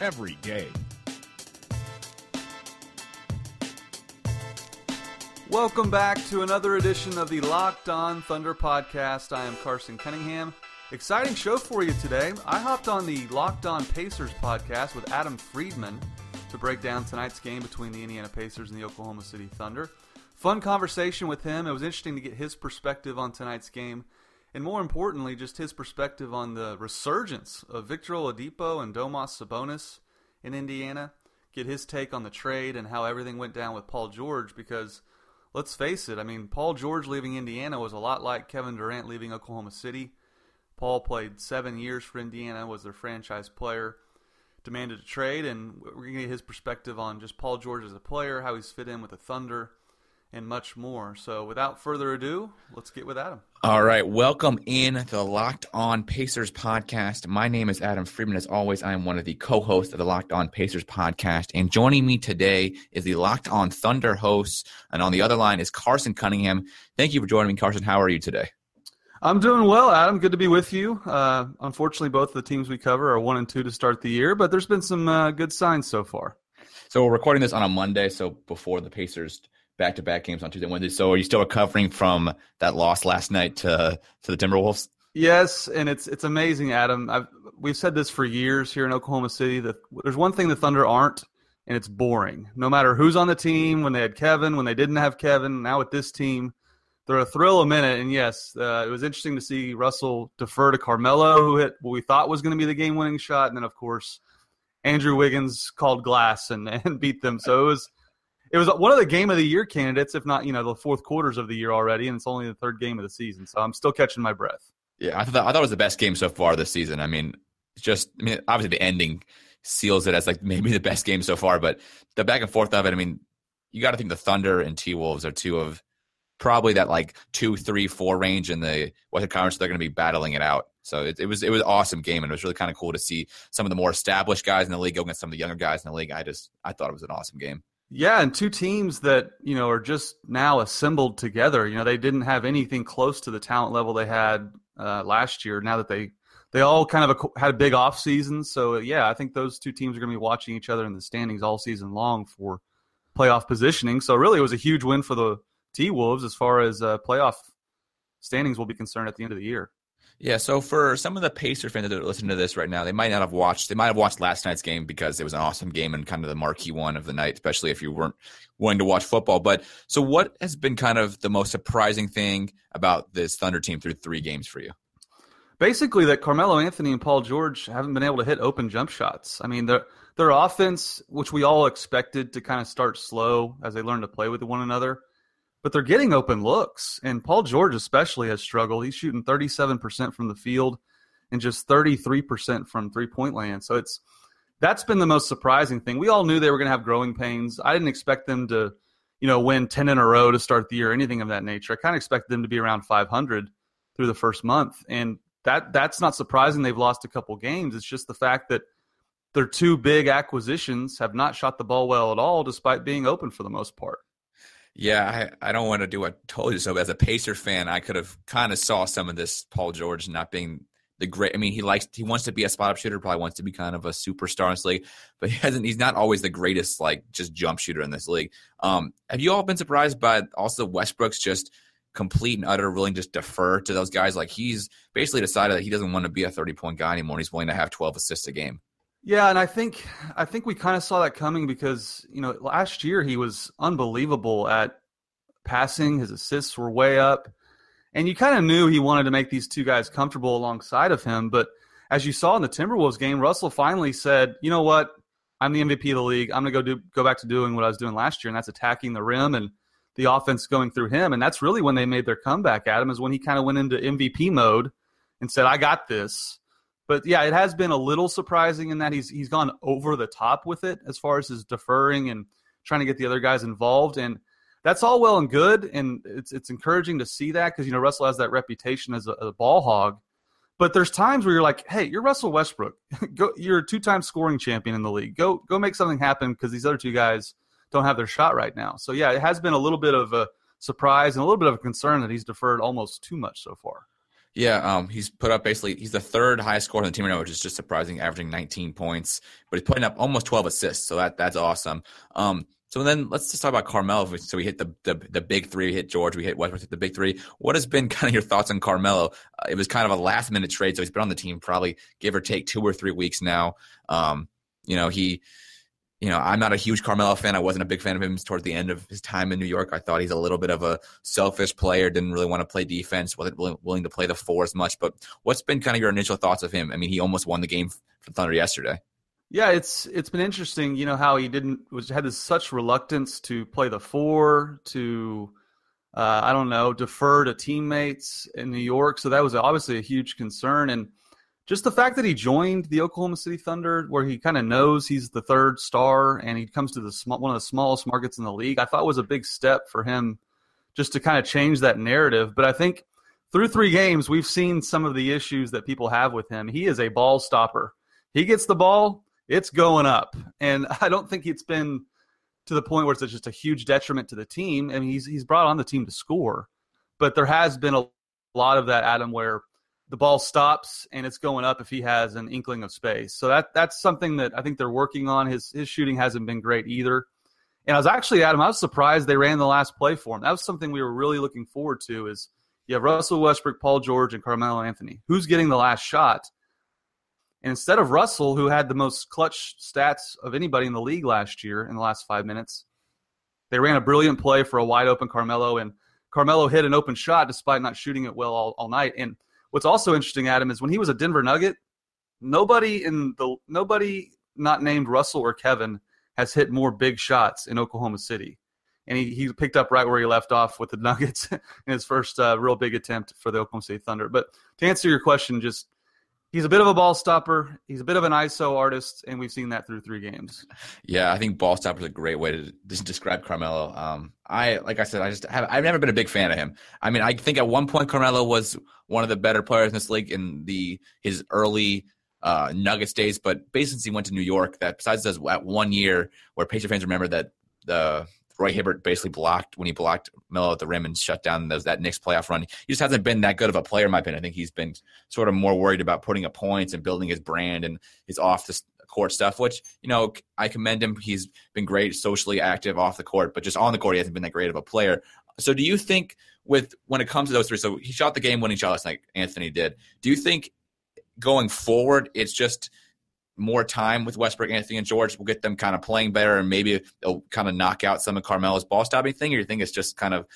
every day. Welcome back to another edition of the Locked On Thunder podcast. I am Carson Cunningham. Exciting show for you today. I hopped on the Locked On Pacers podcast with Adam Friedman to break down tonight's game between the Indiana Pacers and the Oklahoma City Thunder. Fun conversation with him. It was interesting to get his perspective on tonight's game, and more importantly, just his perspective on the resurgence of Victor Oladipo and Domantas Sabonis in Indiana. Get his take on the trade and how everything went down with Paul George because – let's face it, I mean, Paul George leaving Indiana was a lot like Kevin Durant leaving Oklahoma City. Paul played seven years for Indiana, was their franchise player, demanded a trade, and we're going to get his perspective on just Paul George as a player, how he's fit in with the Thunder, and much more. So without further ado, let's get with Adam. All right. Welcome in the Locked On Pacers podcast. My name is Adam Friedman. As always, I am one of the co hosts of the Locked On Pacers podcast. And joining me today is the Locked On Thunder host. And on the other line is Carson Cunningham. Thank you for joining me, Carson. How are you today? I'm doing well, Adam. Good to be with you. Uh, unfortunately, both the teams we cover are one and two to start the year, but there's been some uh, good signs so far. So we're recording this on a Monday, so before the Pacers back to back games on Tuesday Wednesday. So are you still recovering from that loss last night to to the Timberwolves? Yes, and it's it's amazing, Adam. I've, we've said this for years here in Oklahoma City that there's one thing the Thunder aren't, and it's boring. No matter who's on the team, when they had Kevin, when they didn't have Kevin, now with this team, they're a thrill a minute. And yes, uh, it was interesting to see Russell defer to Carmelo, who hit what we thought was going to be the game-winning shot, and then of course Andrew Wiggins called glass and, and beat them. So it was it was one of the game of the year candidates, if not you know the fourth quarters of the year already, and it's only the third game of the season. So I'm still catching my breath. Yeah, I thought I thought it was the best game so far this season. I mean, just I mean, obviously the ending seals it as like maybe the best game so far, but the back and forth of it. I mean, you got to think the Thunder and T Wolves are two of probably that like two, three, four range in the Western Conference. They're going to be battling it out. So it, it, was it was awesome game, and it was really kind of cool to see some of the more established guys in the league go against some of the younger guys in the league. I just I thought it was an awesome game. Yeah, and two teams that you know are just now assembled together. You know, they didn't have anything close to the talent level they had uh, last year. Now that they they all kind of had a big off season, so yeah, I think those two teams are going to be watching each other in the standings all season long for playoff positioning. So really, it was a huge win for the T Wolves as far as uh, playoff standings will be concerned at the end of the year. Yeah, so for some of the Pacer fans that are listening to this right now, they might not have watched. They might have watched last night's game because it was an awesome game and kind of the marquee one of the night, especially if you weren't wanting to watch football. But so, what has been kind of the most surprising thing about this Thunder team through three games for you? Basically, that Carmelo Anthony and Paul George haven't been able to hit open jump shots. I mean, their their offense, which we all expected to kind of start slow as they learn to play with one another, but they're getting open looks. And Paul George especially has struggled. He's shooting 37% from the field and just 33% from three point land. So it's that's been the most surprising thing. We all knew they were going to have growing pains. I didn't expect them to, you know, win 10 in a row to start the year, or anything of that nature. I kind of expected them to be around 500 through the first month. And that that's not surprising they've lost a couple games. It's just the fact that their two big acquisitions have not shot the ball well at all, despite being open for the most part. Yeah, I, I don't want to do what I told you so. As a Pacer fan, I could have kind of saw some of this Paul George not being the great. I mean, he likes he wants to be a spot up shooter, probably wants to be kind of a superstar in this league, but he hasn't. He's not always the greatest like just jump shooter in this league. Um, have you all been surprised by also Westbrook's just complete and utter willing just defer to those guys? Like he's basically decided that he doesn't want to be a thirty point guy anymore. he's willing to have twelve assists a game. Yeah, and I think I think we kind of saw that coming because you know last year he was unbelievable at passing. His assists were way up. And you kind of knew he wanted to make these two guys comfortable alongside of him. But as you saw in the Timberwolves game, Russell finally said, you know what? I'm the MVP of the league. I'm going to go do go back to doing what I was doing last year, and that's attacking the rim and the offense going through him. And that's really when they made their comeback. Adam is when he kind of went into MVP mode and said, "I got this." But yeah, it has been a little surprising in that he's he's gone over the top with it as far as his deferring and trying to get the other guys involved. And that's all well and good, and it's it's encouraging to see that because you know Russell has that reputation as a, a, ball hog. But there's times where you're like, hey, you're Russell Westbrook. go, you're a two-time scoring champion in the league. Go go make something happen because these other two guys don't have their shot right now. So yeah, it has been a little bit of a surprise and a little bit of a concern that he's deferred almost too much so far. Yeah, um, he's put up basically he's the third highest scorer on the team right now, which is just surprising, averaging 19 points. But he's putting up almost 12 assists, so that that's awesome. Um, so then let's just talk about Carmelo. So we hit the, the, the big three. We hit George. We hit Westbrook. The big three. What has been kind of your thoughts on Carmelo? Uh, it was kind of a last minute trade, so he's been on the team probably give or take two or three weeks now. Um, you know he, you know I'm not a huge Carmelo fan. I wasn't a big fan of him towards the end of his time in New York. I thought he's a little bit of a selfish player. Didn't really want to play defense. wasn't willing, to play the four as much. But what's been kind of your initial thoughts of him? I mean, he almost won the game for Thunder yesterday. Yeah, it's it's been interesting. You know how he didn't was had this such reluctance to play the four to uh, I don't know defer to teammates in New York. So that was obviously a huge concern, and just the fact that he joined the Oklahoma City Thunder, where he kind of knows he's the third star and he comes to the small, one of the smallest markets in the league, I thought was a big step for him just to kind of change that narrative. But I think through three games, we've seen some of the issues that people have with him. He is a ball stopper. He gets the ball it's going up. And I don't think it's been to the point where it's just a huge detriment to the team. I mean, he's he's brought on the team to score, but there has been a lot of that, Adam, where the ball stops and it's going up if he has an inkling of space. So that that's something that I think they're working on. His his shooting hasn't been great either. And I was actually, Adam, I was surprised they ran the last play for him. That was something we were really looking forward to. Is you have Russell Westbrook, Paul George, and Carmelo Anthony. Who's getting the last shot? And instead of Russell, who had the most clutch stats of anybody in the league last year in the last five minutes, they ran a brilliant play for a wide open Carmelo, and Carmelo hit an open shot despite not shooting it well all, all night. And what's also interesting, Adam, is when he was a Denver Nugget, nobody in the nobody not named Russell or Kevin has hit more big shots in Oklahoma City. And he, he picked up right where he left off with the Nuggets in his first uh, real big attempt for the Oklahoma City Thunder. But to answer your question, just he's a bit of a ball stopper. He's a bit of an ISO artist, and we've seen that through three games. Yeah, I think ball stopper is a great way to describe Carmelo. Um, I like I said, I just have I've never been a big fan of him. I mean, I think at one point Carmelo was one of the better players in this league in the his early uh, Nuggets days, but basically he went to New York, that besides those at one year where Pacer fans remember that the Roy Hibbert basically blocked when he blocked Melo at the rim and shut down those, that Knicks playoff run. He just hasn't been that good of a player, in my opinion. I think he's been sort of more worried about putting up points and building his brand and his off the court stuff, which, you know, I commend him. He's been great, socially active off the court, but just on the court, he hasn't been that great of a player. So do you think with when it comes to those three, so he shot the game winning shot last night, Anthony did. Do you think going forward, it's just – more time with Westbrook, Anthony, and George will get them kind of playing better, and maybe it'll kind of knock out some of Carmelo's ball stopping thing. Or you think it's just kind of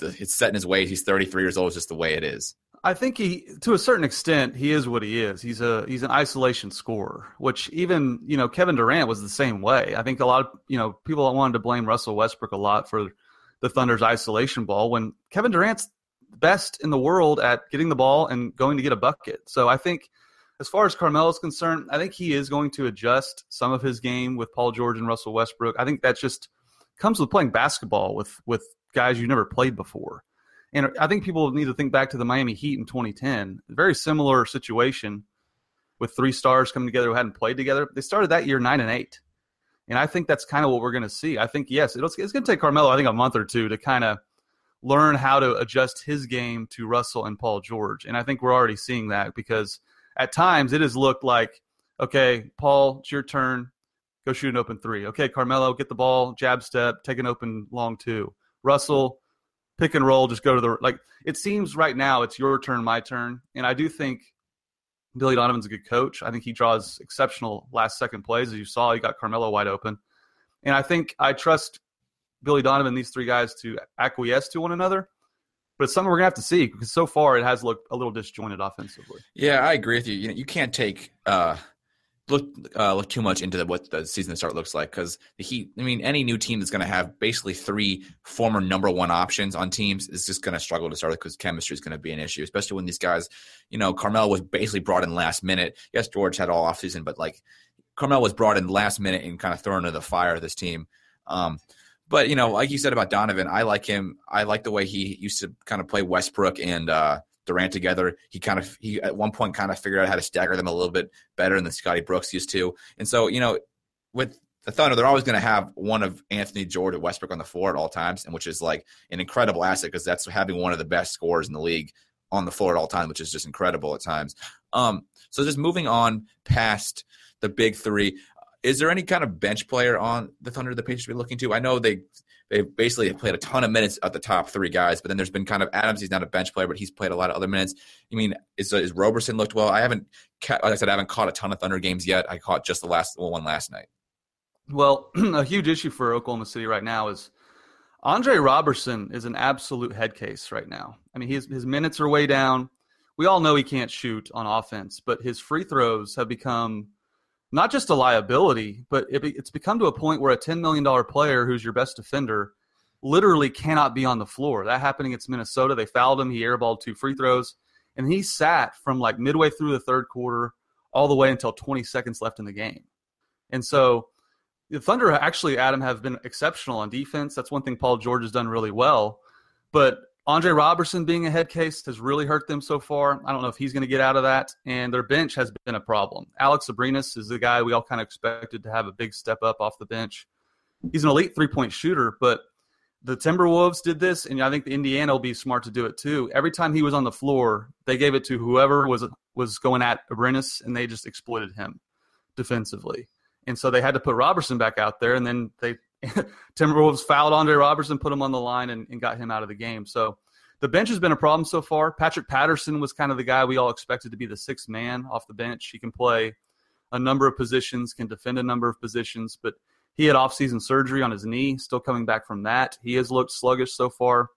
it's set in his ways? He's 33 years old, it's just the way it is. I think he, to a certain extent, he is what he is. He's a he's an isolation scorer, which even you know Kevin Durant was the same way. I think a lot of you know people wanted to blame Russell Westbrook a lot for the Thunder's isolation ball when Kevin Durant's best in the world at getting the ball and going to get a bucket. So I think as far as Carmelo is concerned, I think he is going to adjust some of his game with Paul George and Russell Westbrook. I think that just comes with playing basketball with with guys you never played before. And I think people need to think back to the Miami Heat in 2010. Very similar situation with three stars coming together who hadn't played together. They started that year nine and eight, and I think that's kind of what we're going to see. I think yes, it's going to take Carmelo, I think, a month or two to kind of learn how to adjust his game to Russell and Paul George, and I think we're already seeing that because at times it has looked like, okay, Paul, it's your turn, go shoot an open three. Okay, Carmelo, get the ball, jab step, take an open long two. Russell, pick and roll, just go to the like. It seems right now it's your turn, my turn, and I do think Billy Donovan's a good coach. I think he draws exceptional last second plays. As you saw, he got Carmelo wide open. And I think I trust Billy Donovan, these three guys, to acquiesce to one another. But it's something we're gonna have to see because so far it has looked a little disjointed offensively. Yeah, I agree with you. You know, you can't take uh, look uh, look too much into the, what the season start looks like because the Heat. I mean, any new team that's to have basically three former number one options on teams is just to struggle to start because chemistry is to be an issue, especially when these guys. You know, Carmel was basically brought in last minute. Yes, George had all offseason, but like Carmel was brought in last minute and kind of thrown into the fire of this team. Um, but you know, like you said about Donovan, I like him. I like the way he used to kind of play Westbrook and uh, Durant together. He kind of he at one point kind of figured out how to stagger them a little bit better than Scotty Brooks used to. And so you know, with the Thunder, they're always going to have one of Anthony George Westbrook on the floor at all times, and which is like an incredible asset because that's having one of the best scorers in the league on the floor at all times, which is just incredible at times. Um, so just moving on past the big three, is there any kind of bench player on the Thunder the Pacers should be looking to? I know they they basically have played a ton of minutes at the top three guys, but then there's been kind of Adams. He's not a bench player, but he's played a lot of other minutes. I mean, is, is Roberson looked well? I haven't, like I said, I haven't caught a ton of Thunder games yet. I caught just the last one last night. Well, a huge issue for Oklahoma City right now is Andre Roberson is an absolute head case right now. I mean, his his minutes are way down. We all know he can't shoot on offense, but his free throws have become not just a liability, but it, it's become to a point where a $10 million player who's your best defender literally cannot be on the floor. That happened against Minnesota. They fouled him. He airballed two free throws, and he sat from like midway through the third quarter all the way until 20 seconds left in the game. And so the Thunder actually, Adam, have been exceptional on defense. That's one thing Paul George has done really well. But Andre Roberson being a head case has really hurt them so far. I don't know if he's going to get out of that. And their bench has been a problem. Alex Abrines is the guy we all kind of expected to have a big step up off the bench. He's an elite three point shooter, but the Timberwolves did this, and I think the Indiana will be smart to do it too. Every time he was on the floor, they gave it to whoever was was going at Abrines, and they just exploited him defensively. And so they had to put Roberson back out there, and then they Timberwolves fouled Andre Roberson, put him on the line, and, and got him out of the game. So the bench has been a problem so far. Patrick Patterson was kind of the guy we all expected to be the sixth man off the bench. He can play a number of positions, can defend a number of positions, but he had offseason surgery on his knee, still coming back from that. He has looked sluggish so far.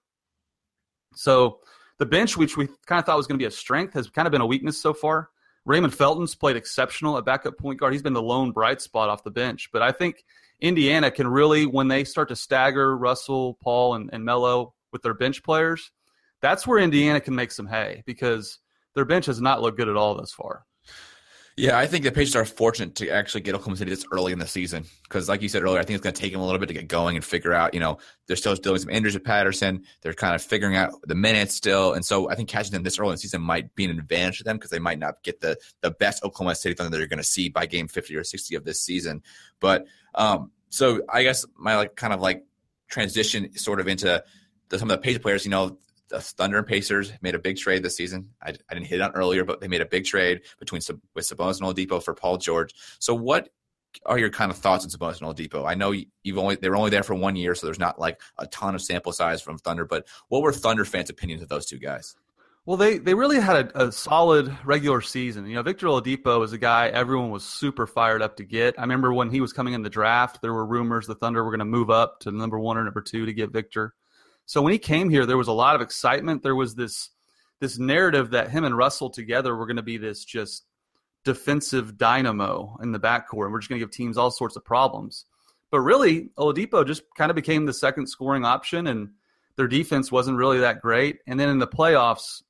So the bench, which we kind of thought was going to be a strength, has kind of been a weakness so far. Raymond Felton's played exceptional at backup point guard. He's been the lone bright spot off the bench. But I think Indiana can really, when they start to stagger Russell, Paul, and, and Melo with their bench players, that's where Indiana can make some hay because their bench has not looked good at all thus far. Yeah, I think the Pacers are fortunate to actually get Oklahoma City this early in the season because, like you said earlier, I think it's going to take them a little bit to get going and figure out. You know, they're still doing some injuries with Patterson. They're kind of figuring out the minutes still, and so I think catching them this early in the season might be an advantage to them because they might not get the the best Oklahoma City Thunder that you're going to see by game 50 or 60 of this season. But um, so I guess my like kind of like transition sort of into the, some of the Pacers players. You know, the Thunder and Pacers made a big trade this season. I, I didn't hit it on earlier, but they made a big trade between with Sabonis and Oladipo for Paul George. So, what are your kind of thoughts on Sabonis and Oladipo? I know you've only they were only there for one year, so there's not like a ton of sample size from Thunder. But what were Thunder fans' opinions of those two guys? Well, they they really had a, a, solid regular season. You know, Victor Oladipo is a guy everyone was super fired up to get. I remember when he was coming in the draft, there were rumors the Thunder were going to move up to number one or number two to get Victor. So when he came here, there was a lot of excitement. There was this this narrative that him and Russell together were going to be this just defensive dynamo in the backcourt, and we're just going to give teams all sorts of problems. But really, Oladipo just kind of became the second scoring option, and their defense wasn't really that great. And then in the playoffs,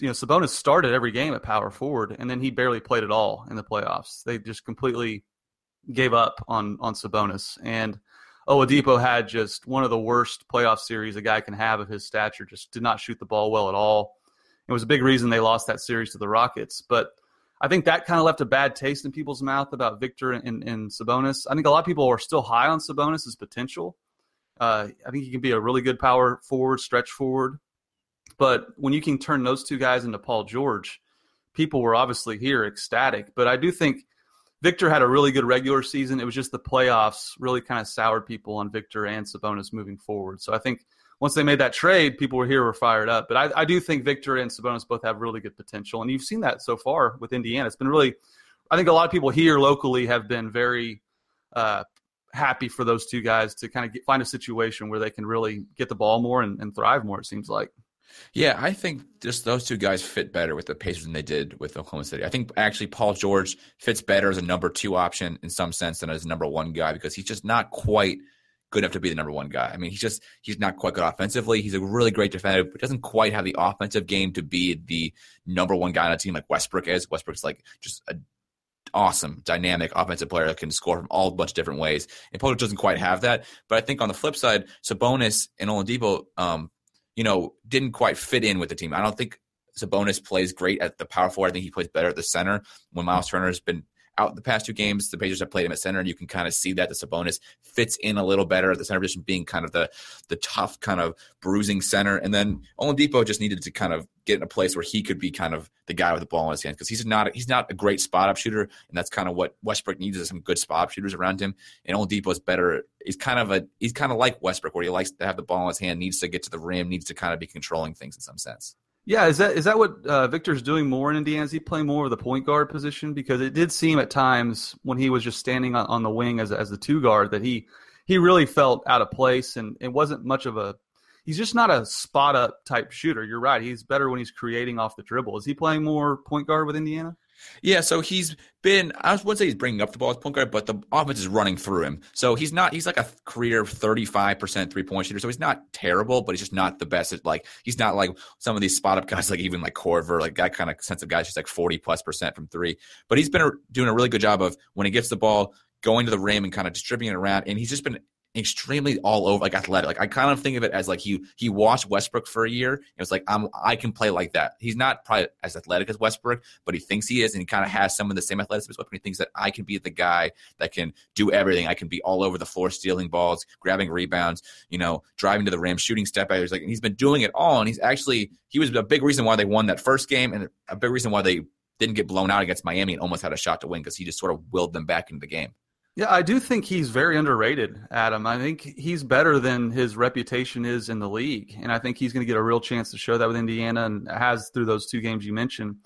you know, Sabonis started every game at power forward, and then he barely played at all in the playoffs. They just completely gave up on on Sabonis, and Oladipo had just one of the worst playoff series a guy can have of his stature. Just did not shoot the ball well at all. It was a big reason they lost that series to the Rockets. But I think that kind of left a bad taste in people's mouth about Victor and, and Sabonis. I think a lot of people are still high on Sabonis' potential. Uh, I think he can be a really good power forward, stretch forward. But when you can turn those two guys into Paul George, people were obviously here ecstatic. But I do think Victor had a really good regular season. It was just the playoffs really kind of soured people on Victor and Sabonis moving forward. So I think once they made that trade, people were here were fired up. But I, I do think Victor and Sabonis both have really good potential, and you've seen that so far with Indiana. It's been really, I think a lot of people here locally have been very uh, happy for those two guys to kind of get, find a situation where they can really get the ball more and, and thrive more. It seems like. Yeah, I think just those two guys fit better with the Pacers than they did with Oklahoma City. I think actually Paul George fits better as a number two option in some sense than as a number one guy because he's just not quite good enough to be the number one guy. I mean, he's just he's not quite good offensively. He's a really great defender, but doesn't quite have the offensive game to be the number one guy on a team like Westbrook is. Westbrook's like just a awesome, dynamic offensive player that can score from all bunch of different ways. And Potter doesn't quite have that. But I think on the flip side, Sabonis and Oladipo, um, you know, didn't quite fit in with the team. I don't think Sabonis plays great at the power forward. I think he plays better at the center. When Miles mm. Turner has been out the past two games. The Pacers have played him at center, and you can kind of see that the Sabonis fits in a little better at the center position, being kind of the the tough, kind of bruising center. And then Oladipo just needed to kind of get in a place where he could be kind of the guy with the ball in his hands because he's not he's not a great spot up shooter, and that's kind of what Westbrook needs is some good spot up shooters around him. And Oladipo is better. He's kind of a he's kind of like Westbrook, where he likes to have the ball in his hand, needs to get to the rim, needs to kind of be controlling things in some sense. Yeah, is that is that what uh, Victor's doing more in Indiana? Is he playing more of the point guard position? Because it did seem at times when he was just standing on, on the wing as as the two guard that he he really felt out of place and it wasn't much of a. He's just not a spot up type shooter. You're right. He's better when he's creating off the dribble. Is he playing more point guard with Indiana? Yeah, so he's been, I wouldn't say he's bringing up the ball as point guard, but the offense is running through him. So he's not, he's like a career 35% three point shooter. So he's not terrible, but he's just not the best. At, like, he's not like some of these spot up guys, like even like Korver, like that kind of sense of guys, just like 40 plus percent from three. But he's been doing a really good job of when he gets the ball, going to the rim and kind of distributing it around. And he's just been extremely all over, like athletic. Like I kind of think of it as like he he watched Westbrook for a year. It was like I'm I can play like that. He's not probably as athletic as Westbrook, but he thinks he is, and he kind of has some of the same athleticism as Westbrook. He thinks that I can be the guy that can do everything. I can be all over the floor, stealing balls, grabbing rebounds, you know, driving to the rim, shooting step back. Like and he's been doing it all, and he's actually he was a big reason why they won that first game, and a big reason why they didn't get blown out against Miami and almost had a shot to win because he just sort of willed them back into the game. Yeah, I do think he's very underrated, Adam. I think he's better than his reputation is in the league, and I think he's going to get a real chance to show that with Indiana, and has through those two games you mentioned.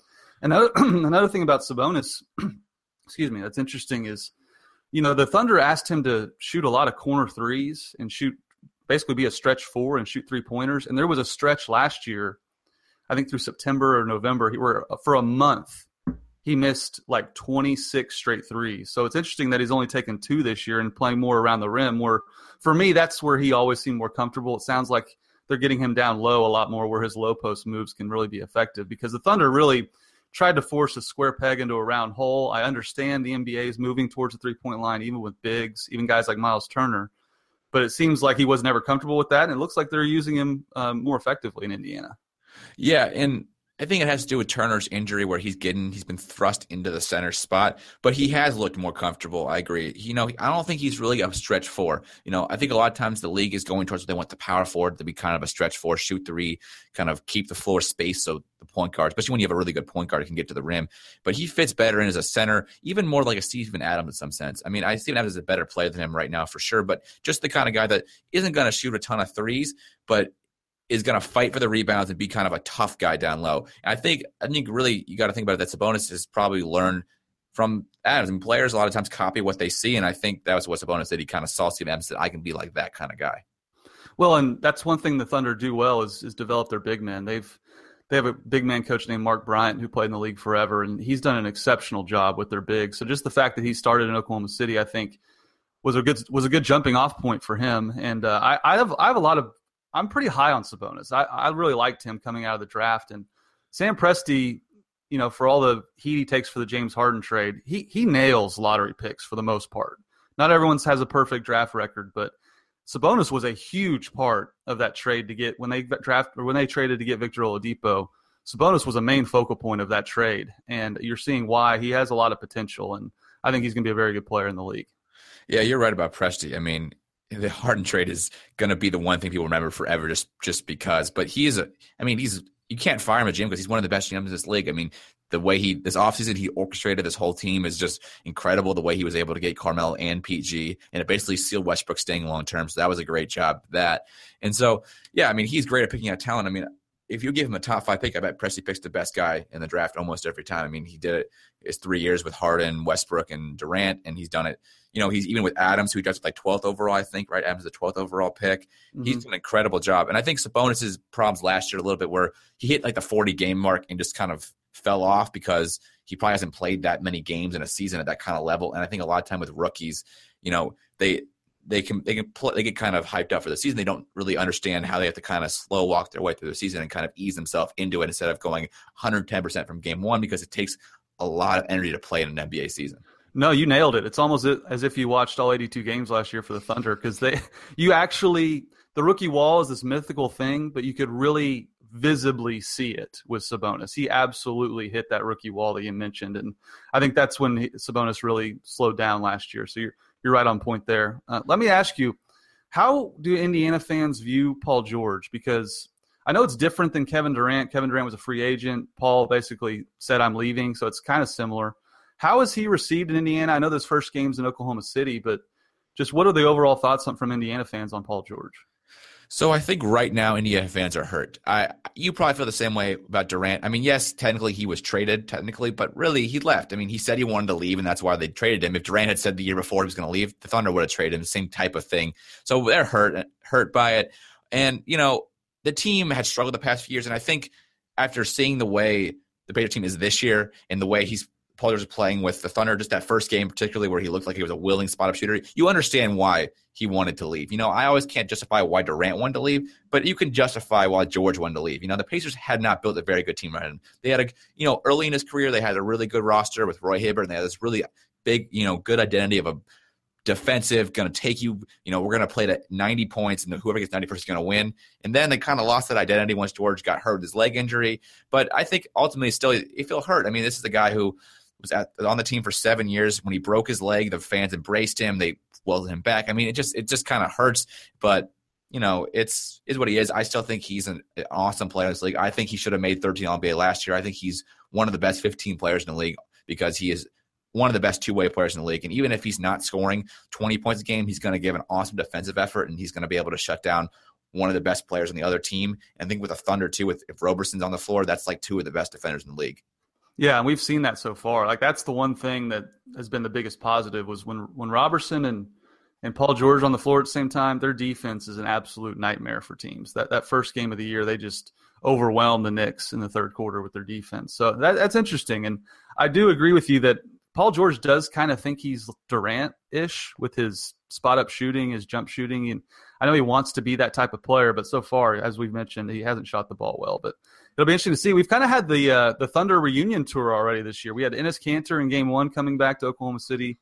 Another another thing about Sabonis, excuse me, that's interesting is, you know, the Thunder asked him to shoot a lot of corner threes and shoot basically be a stretch four and shoot three pointers, and there was a stretch last year, I think through September or November, where uh, for a month he missed like 26 straight threes. So it's interesting that he's only taken two this year and playing more around the rim. Where for me, that's where he always seemed more comfortable. It sounds like they're getting him down low a lot more, where his low post moves can really be effective because the Thunder really tried to force a square peg into a round hole. I understand the NBA is moving towards the three point line, even with bigs, even guys like Miles Turner. But it seems like he was never comfortable with that, and it looks like they're using him um, more effectively in Indiana. Yeah, and I think it has to do with Turner's injury, where he's getting he's been thrust into the center spot, but he has looked more comfortable. I agree. You know, I don't think he's really a stretch four. You know, I think a lot of times the league is going towards what they want the power forward to be kind of a stretch four, shoot three, kind of keep the floor space so the point guard, especially when you have a really good point guard, can get to the rim. But he fits better in as a center, even more like a Steven Adams in some sense. I mean, I Steven Adams is a better player than him right now for sure, but just the kind of guy that isn't going to shoot a ton of threes, but is going to fight for the rebounds and be kind of a tough guy down low. And I think I think really you got to think about it that Sabonis has probably learned from Adams. And players a lot of times copy what they see, and I think that was what Sabonis did. He kind of saw Steve Adams said, "I can be like that kind of guy." Well, and that's one thing the Thunder do well is is develop their big men. They've they have a big man coach named Mark Bryant who played in the league forever, and he's done an exceptional job with their big. So just the fact that he started in Oklahoma City, I think, was a good was a good jumping off point for him. And uh, I, I have I have a lot of I'm pretty high on Sabonis. I, I really liked him coming out of the draft. And Sam Presti, you know, for all the heat he takes for the James Harden trade, he he nails lottery picks for the most part. Not everyone's has a perfect draft record, but Sabonis was a huge part of that trade to get when they draft or when they traded to get Victor Oladipo. Sabonis was a main focal point of that trade, and you're seeing why he has a lot of potential, and I think he's going to be a very good player in the league. Yeah, you're right about Presti. I mean, the Harden trade is going to be the one thing people remember forever, just just because. But he is a, I mean, he's you can't fire him at GM because he's one of the best GMs in this league. I mean, the way he this offseason he orchestrated this whole team is just incredible. The way he was able to get Carmel and PG, and it basically sealed Westbrook staying long term. So that was a great job. That and so yeah, I mean he's great at picking out talent. I mean if you give him a top five pick, I bet Presti picks the best guy in the draft almost every time. I mean, he did it his three years with Harden, Westbrook, and Durant, and he's done it. You know, he's even with Adams, who he drafted like 12th overall, I think, right? Adams is the 12th overall pick. Mm-hmm. He's done an incredible job. And I think Sabonis's problems last year a little bit where he hit like the 40 game mark and just kind of fell off because he probably hasn't played that many games in a season at that kind of level. And I think a lot of time with rookies, you know, they they can they can play, they get kind of hyped up for the season. They don't really understand how they have to kind of slow walk their way through the season and kind of ease themselves into it instead of going 110 percent from game one because it takes a lot of energy to play in an NBA season. No, you nailed it. It's almost as if you watched all 82 games last year for the Thunder because they you actually the rookie wall is this mythical thing, but you could really visibly see it with Sabonis. He absolutely hit that rookie wall that you mentioned, and I think that's when he, Sabonis really slowed down last year. So you're you're right on point there. Uh, let me ask you, how do Indiana fans view Paul George? Because I know it's different than Kevin Durant. Kevin Durant was a free agent. Paul basically said, I'm leaving. So it's kind of similar. How is he received in Indiana? I know this first game's in Oklahoma City, but just what are the overall thoughts from Indiana fans on Paul George? So I think right now Indiana fans are hurt. I you probably feel the same way about Durant. I mean, yes, technically he was traded, technically, but really he left. I mean, he said he wanted to leave, and that's why they traded him. If Durant had said the year before he was going to leave, the Thunder would have traded him. Same type of thing. So they're hurt, hurt by it. And you know, the team had struggled the past few years, and I think after seeing the way the Pacer team is this year and the way he's Paul George was playing with the Thunder, just that first game, particularly where he looked like he was a willing spot up shooter, you understand why he wanted to leave. You know, I always can't justify why Durant wanted to leave, but you can justify why George wanted to leave. You know, the Pacers had not built a very good team around him. They had a, you know, early in his career, they had a really good roster with Roy Hibbert, and they had this really big, you know, good identity of a defensive, going to take you, you know, we're going to play to 90 points, and whoever gets 90 points is going to win. And then they kind of lost that identity once George got hurt with his leg injury. But I think ultimately, still, he feel hurt. I mean, this is the guy who was at, on the team for seven years. When he broke his leg, the fans embraced him. They welcomed him back. I mean, it just it just kind of hurts, but you know, it's is what he is. I still think he's an, awesome player in this league. I think he should have made 13 All NBA last year. I think he's one of the best 15 players in the league because he is one of the best two way players in the league. And even if he's not scoring 20 points a game, he's going to give an awesome defensive effort and he's going to be able to shut down one of the best players on the other team. And I think with a Thunder too, with if Roberson's on the floor, that's like two of the best defenders in the league. Yeah, and we've seen that so far. Like that's the one thing that has been the biggest positive was when when Roberson and and Paul George on the floor at the same time, their defense is an absolute nightmare for teams. That that first game of the year, they just overwhelmed the Knicks in the third quarter with their defense. So that, that's interesting, and I do agree with you that Paul George does kind of think he's Durant ish with his spot up shooting, his jump shooting, and I know he wants to be that type of player, but so far, as we've mentioned, he hasn't shot the ball well. But it'll be interesting to see. We've kind of had the uh, the Thunder reunion tour already this year. We had Enes Kanter in Game One coming back to Oklahoma City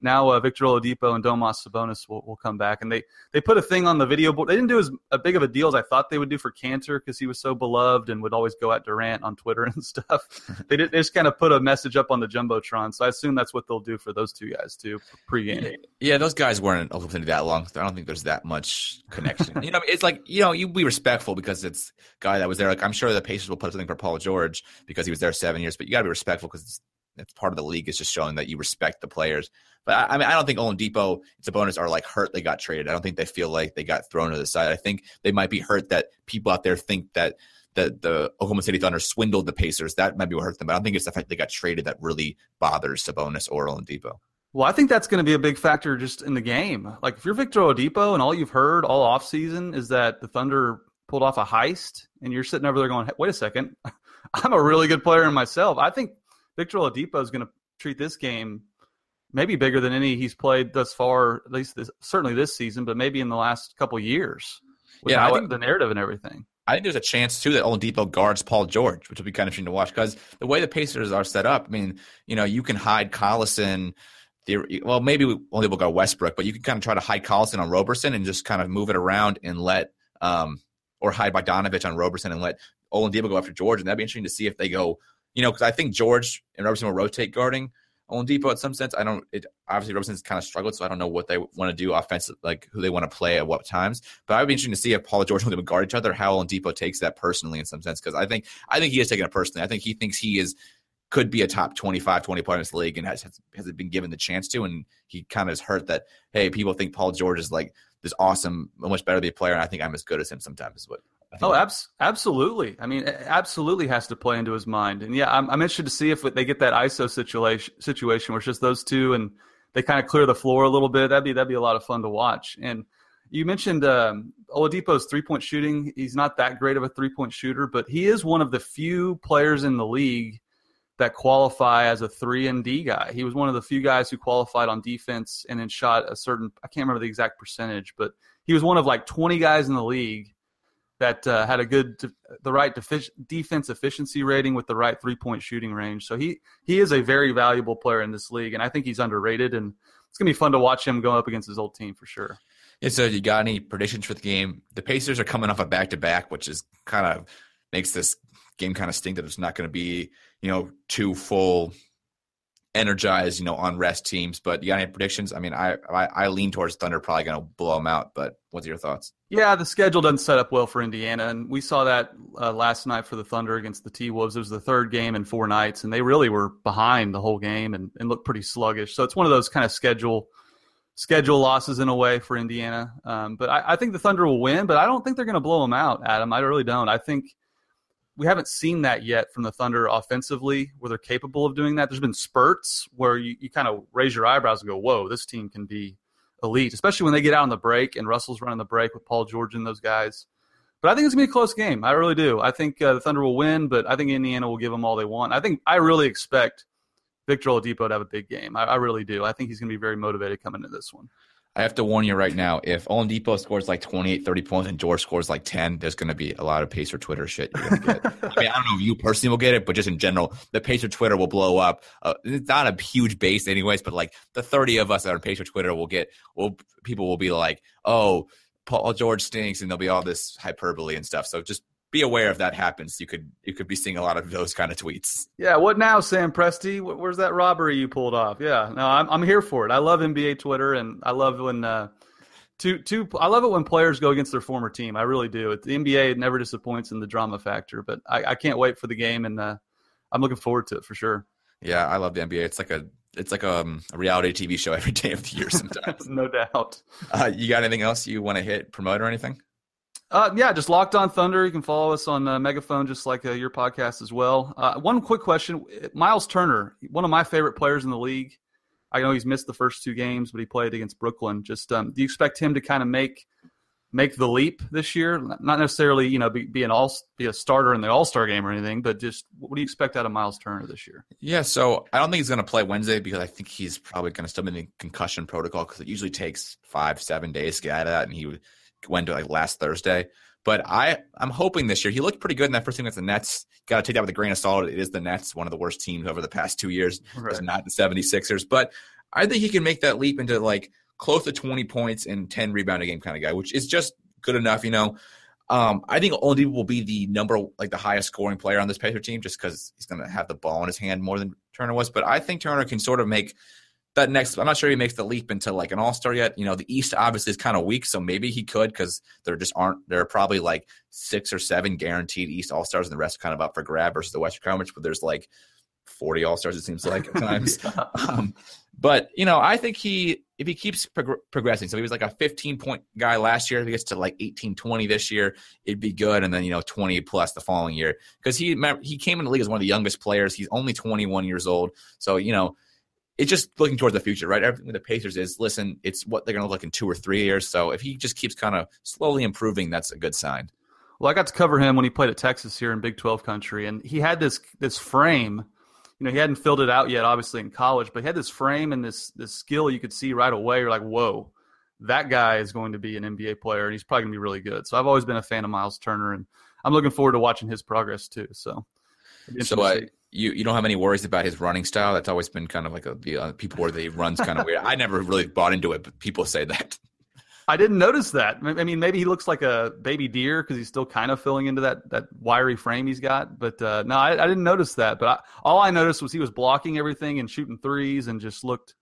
now uh, Victor Oladipo and Domantas Sabonis will, will come back, and they they put a thing on the video board. They didn't do as a big of a deal as I thought they would do for Kanter because he was so beloved and would always go at Durant on Twitter and stuff. they, did, they just kind of put a message up on the jumbotron, so I assume that's what they'll do for those two guys too pregame. Yeah, those guys weren't open that long. I don't think there's that much connection. you know, it's like you know you be respectful because it's guy that was there. Like I'm sure the Pacers will put something for Paul George because he was there seven years, but you got to be respectful because it's part of the league is just showing that you respect the players. But I, I mean, I don't think Oladipo, Sabonis are like hurt they got traded. I don't think they feel like they got thrown to the side. I think they might be hurt that people out there think that that the Oklahoma City Thunder swindled the Pacers. That might be what hurt them. But I don't think it's the fact they got traded that really bothers Sabonis or Oladipo. Well, I think that's going to be a big factor just in the game. Like if you're Victor Oladipo and all you've heard all offseason is that the Thunder pulled off a heist and you're sitting over there going, wait a second, I'm a really good player in myself. I think Victor Oladipo is going to treat this game maybe bigger than any he's played thus far, at least this, certainly this season, but maybe in the last couple years. yeah, I think the narrative and everything. I think there's a chance too that Oladipo guards Paul George, which will be kind of interesting to watch because the way the Pacers are set up, I mean, you know, you can hide Collison, well, maybe only will go Westbrook, but you can kind of try to hide Collison on Roberson and just kind of move it around and let, um, or hide Bogdanovic on Roberson and let Oladipo go after George. And that'd be interesting to see if they go, you know, because I think George and Roberson will rotate guarding Oladipo at some sense. I don't, it obviously Roberson's kind of struggled, so I don't know what they want to do offensive, like who they want to play at what times. But I would be interested to see if Paul George will guard each other, how Oladipo takes that personally in some sense. Because I think, I think he is taking it personally. I think he thinks he is could be a top 25, 20 player in this league and has, has, been given the chance to. And he kind of is hurt that, hey, people think Paul George is like this awesome, much better be a player. And I think I'm as good as him sometimes is what. Oh, abs- absolutely. I mean, absolutely has to play into his mind. And yeah, I'm, I'm interested to see if they get that ISO situation situation where it's just those two and they kind of clear the floor a little bit. That'd be that'd be a lot of fun to watch. And you mentioned um, Oladipo's three point shooting. He's not that great of a three point shooter, but he is one of the few players in the league that qualify as a three and D guy. He was one of the few guys who qualified on defense and then shot a certain I can't remember the exact percentage, but he was one of like 20 guys in the league that uh, had a good the right defense efficiency rating with the right three point shooting range. So he he is a very valuable player in this league, and I think he's underrated. And it's gonna be fun to watch him go up against his old team for sure. Yeah. So you got any predictions for the game? The Pacers are coming off a back to back, which is kind of makes this game kind of stink that it's not going to be you know, two full energized, you know, on rest teams. But you got any predictions? I mean, I I, I lean towards Thunder probably going to blow them out. But what's your thoughts? Yeah, the schedule doesn't set up well for Indiana, and we saw that uh, last night for the Thunder against the T Wolves. It was the third game in four nights, and they really were behind the whole game and, and looked pretty sluggish. So it's one of those kind of schedule schedule losses in a way for Indiana. Um, but I, I think the Thunder will win, but I don't think they're going to blow them out, Adam. I really don't. I think we haven't seen that yet from the Thunder offensively, where they're capable of doing that. There's been spurts where you, you kind of raise your eyebrows and go, "Whoa, this team can be elite," especially when they get out on the break and Russell's running the break with Paul George and those guys. But I think it's gonna be a close game. I really do. I think uh, the Thunder will win, but I think Indiana will give them all they want. I think I really expect Victor Oladipo to have a big game. I, I really do. I think he's gonna be very motivated coming into this one. I have to warn you right now. If Oladipo scores like 28, 30 points and George scores like 10, there's going to be a lot of Pacer Twitter shit. I mean, I don't know if you personally will get it, but just in general, the Pacer Twitter will blow up. Uh, it's not a huge base anyways, but like the 30 of us that are on Pacer Twitter will get, will people will be like, oh, Paul George stinks, and there'll be all this hyperbole and stuff. So just be aware if that happens. You could you could be seeing a lot of those kind of tweets. Yeah, what now, Sam Presti? Where's that robbery you pulled off? Yeah, no, I'm I'm here for it. I love NBA Twitter, and I love when uh, two two. I love it when players go against their former team. I really do. The NBA never disappoints in the drama factor, but I, I can't wait for the game, and uh, I'm looking forward to it for sure. Yeah, I love the NBA. It's like a it's like a, um, a reality TV show every day of the year. Sometimes, no doubt. Uh, you got anything else you want to hit, promote, or anything? Uh, yeah, just Locked On Thunder. You can follow us on uh, Megaphone, just like uh, your podcast as well. Uh, one quick question: Miles Turner, one of my favorite players in the league. I know he's missed the first two games, but he played against Brooklyn. Just um, do you expect him to kind of make make the leap this year? Not necessarily, you know, be, be an all be a starter in the All Star game or anything, but just what do you expect out of Miles Turner this year? Yeah, so I don't think he's going to play Wednesday because I think he's probably going to still be in the concussion protocol because it usually takes five seven days to get out of that, and he went to like last Thursday. But I, I'm hoping this year he looked pretty good in that first game against the Nets. Got to take that with a grain of salt. It is the Nets, one of the worst teams over the past two years. Right. It's not the 76ers. But I think he can make that leap into like close to 20 points and 10 rebound a game kind of guy, which is just good enough, you know. Um, I think Oladipo will be the number like the highest scoring player on this Pacer team just because he's going to have the ball in his hand more than Turner was. But I think Turner can sort of make that next. I'm not sure he makes the leap into like an All Star yet. You know, the East obviously is kind of weak, so maybe he could because there just aren't. There are probably like six or seven guaranteed East All Stars, and the rest kind of up for grab versus the Western Conference. But there's like 40 All Stars. It seems like at times. um, but you know, I think he if he keeps prog- progressing, so he was like a 15 point guy last year. If he gets to like 18, 20 this year, it'd be good. And then you know, 20 plus the following year because he he came in the league as one of the youngest players. He's only 21 years old, so you know it's just looking towards the future, right? Everything with the Pacers is listen, it's what they're going to look like in two or three years. So if he just keeps kind of slowly improving, that's a good sign. Well, I got to cover him when he played at Texas here in Big 12 country, and he had this this frame. You know, he hadn't filled it out yet, obviously in college, but he had this frame and this this skill you could see right away. You're like, whoa, that guy is going to be an NBA player, and he's probably going to be really good. So I've always been a fan of Miles Turner, and I'm looking forward to watching his progress too. So, so I you you don't have any worries about his running style. That's always been kind of like a, the uh, people where he runs kind of weird. I never really bought into it, but people say that. I didn't notice that. I mean, maybe he looks like a baby deer because he's still kind of filling into that that wiry frame he's got. But uh, no, I, I, didn't notice that. But I, all I noticed was he was blocking everything and shooting threes and just looked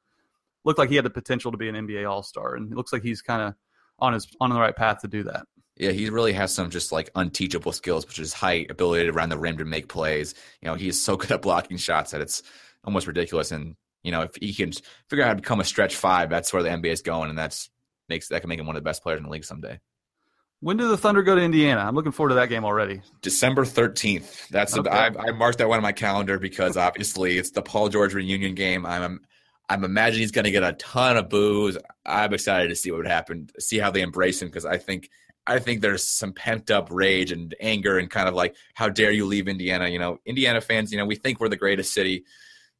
looked like he had the potential to be an NBA All Star. And it looks like he's kind of on his on the right path to do that. Yeah, he really has some just like unteachable skills, which is height, ability to run the rim to make plays. You know, he's so good at blocking shots that it's almost ridiculous. And you know, if he can figure out how to become a stretch five, that's where the NBA is going, and that's makes that can make him one of the best players in the league someday. When do the Thunder go to Indiana? I'm looking forward to that game already. December 13th. That's okay. I, I marked that one on my calendar because obviously it's the Paul George reunion game. I'm I'm imagining he's going to get a ton of boos. I'm excited to see what would happen, see how they embrace him because I think I think there's some pent up rage and anger and kind of like, how dare you leave Indiana? You know, Indiana fans, you know, we think we're the greatest city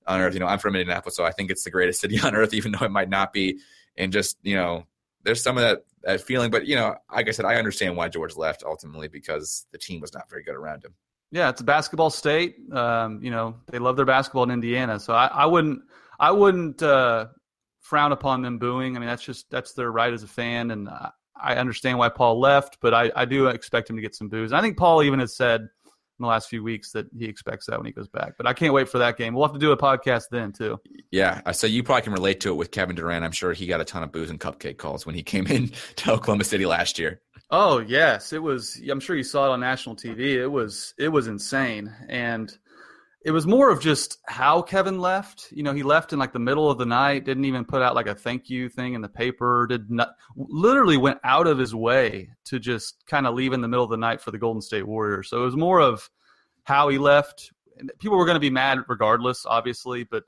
on earth. You know, I'm from Indianapolis, so I think it's the greatest city on earth, even though it might not be. And just, you know, there's some of that, that feeling. But, you know, like I said, I understand why George left ultimately because the team was not very good around him. Yeah, it's a basketball state. Um, you know, they love their basketball in Indiana. So I, I wouldn't, I wouldn't uh, frown upon them booing. I mean, that's just that's their right as a fan, and understand why Paul left, but I, I do expect him to get some boos. I think Paul even has said in the last few weeks that he expects that when he goes back. But I can't wait for that game. We'll have to do a podcast then too. Yeah, so you probably can relate to it with Kevin Durant. I'm sure he got a ton of boos and cupcake calls when he came in to Oklahoma City last year. Oh yes, it was. I'm sure you saw it on national TV. It was it was insane, and it was more of just how Kevin left. You know, he left in like the middle of the night, didn't even put out like a thank you thing in the paper, did not literally went out of his way to just kind of leave in the middle of the night for the Golden State Warriors. So it was more of how he left. People were going to be mad regardless, obviously, but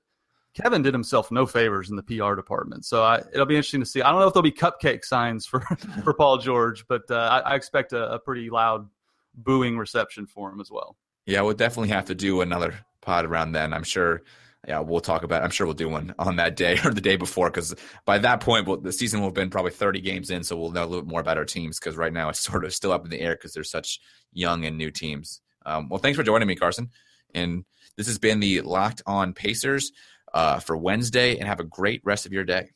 Kevin did himself no favors in the PR department. So I, it'll be interesting to see. I don't know if there'll be cupcake signs for, for Paul George, but uh, I, I, expect a, a pretty loud booing reception for him as well. Yeah, we'll definitely have to do another pod around then. I'm sure. Yeah, we'll talk about. It. I'm sure we'll do one on that day or the day before, because by that point, we'll, the season will have been probably 30 games in, so we'll know a little bit more about our teams. Because right now, it's sort of still up in the air because they're such young and new teams. Um, well, thanks for joining me, Carson. And this has been the Locked On Pacers uh, for Wednesday. And have a great rest of your day.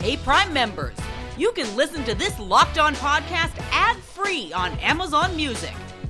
Hey, Prime members, you can listen to this Locked On podcast ad free on Amazon Music.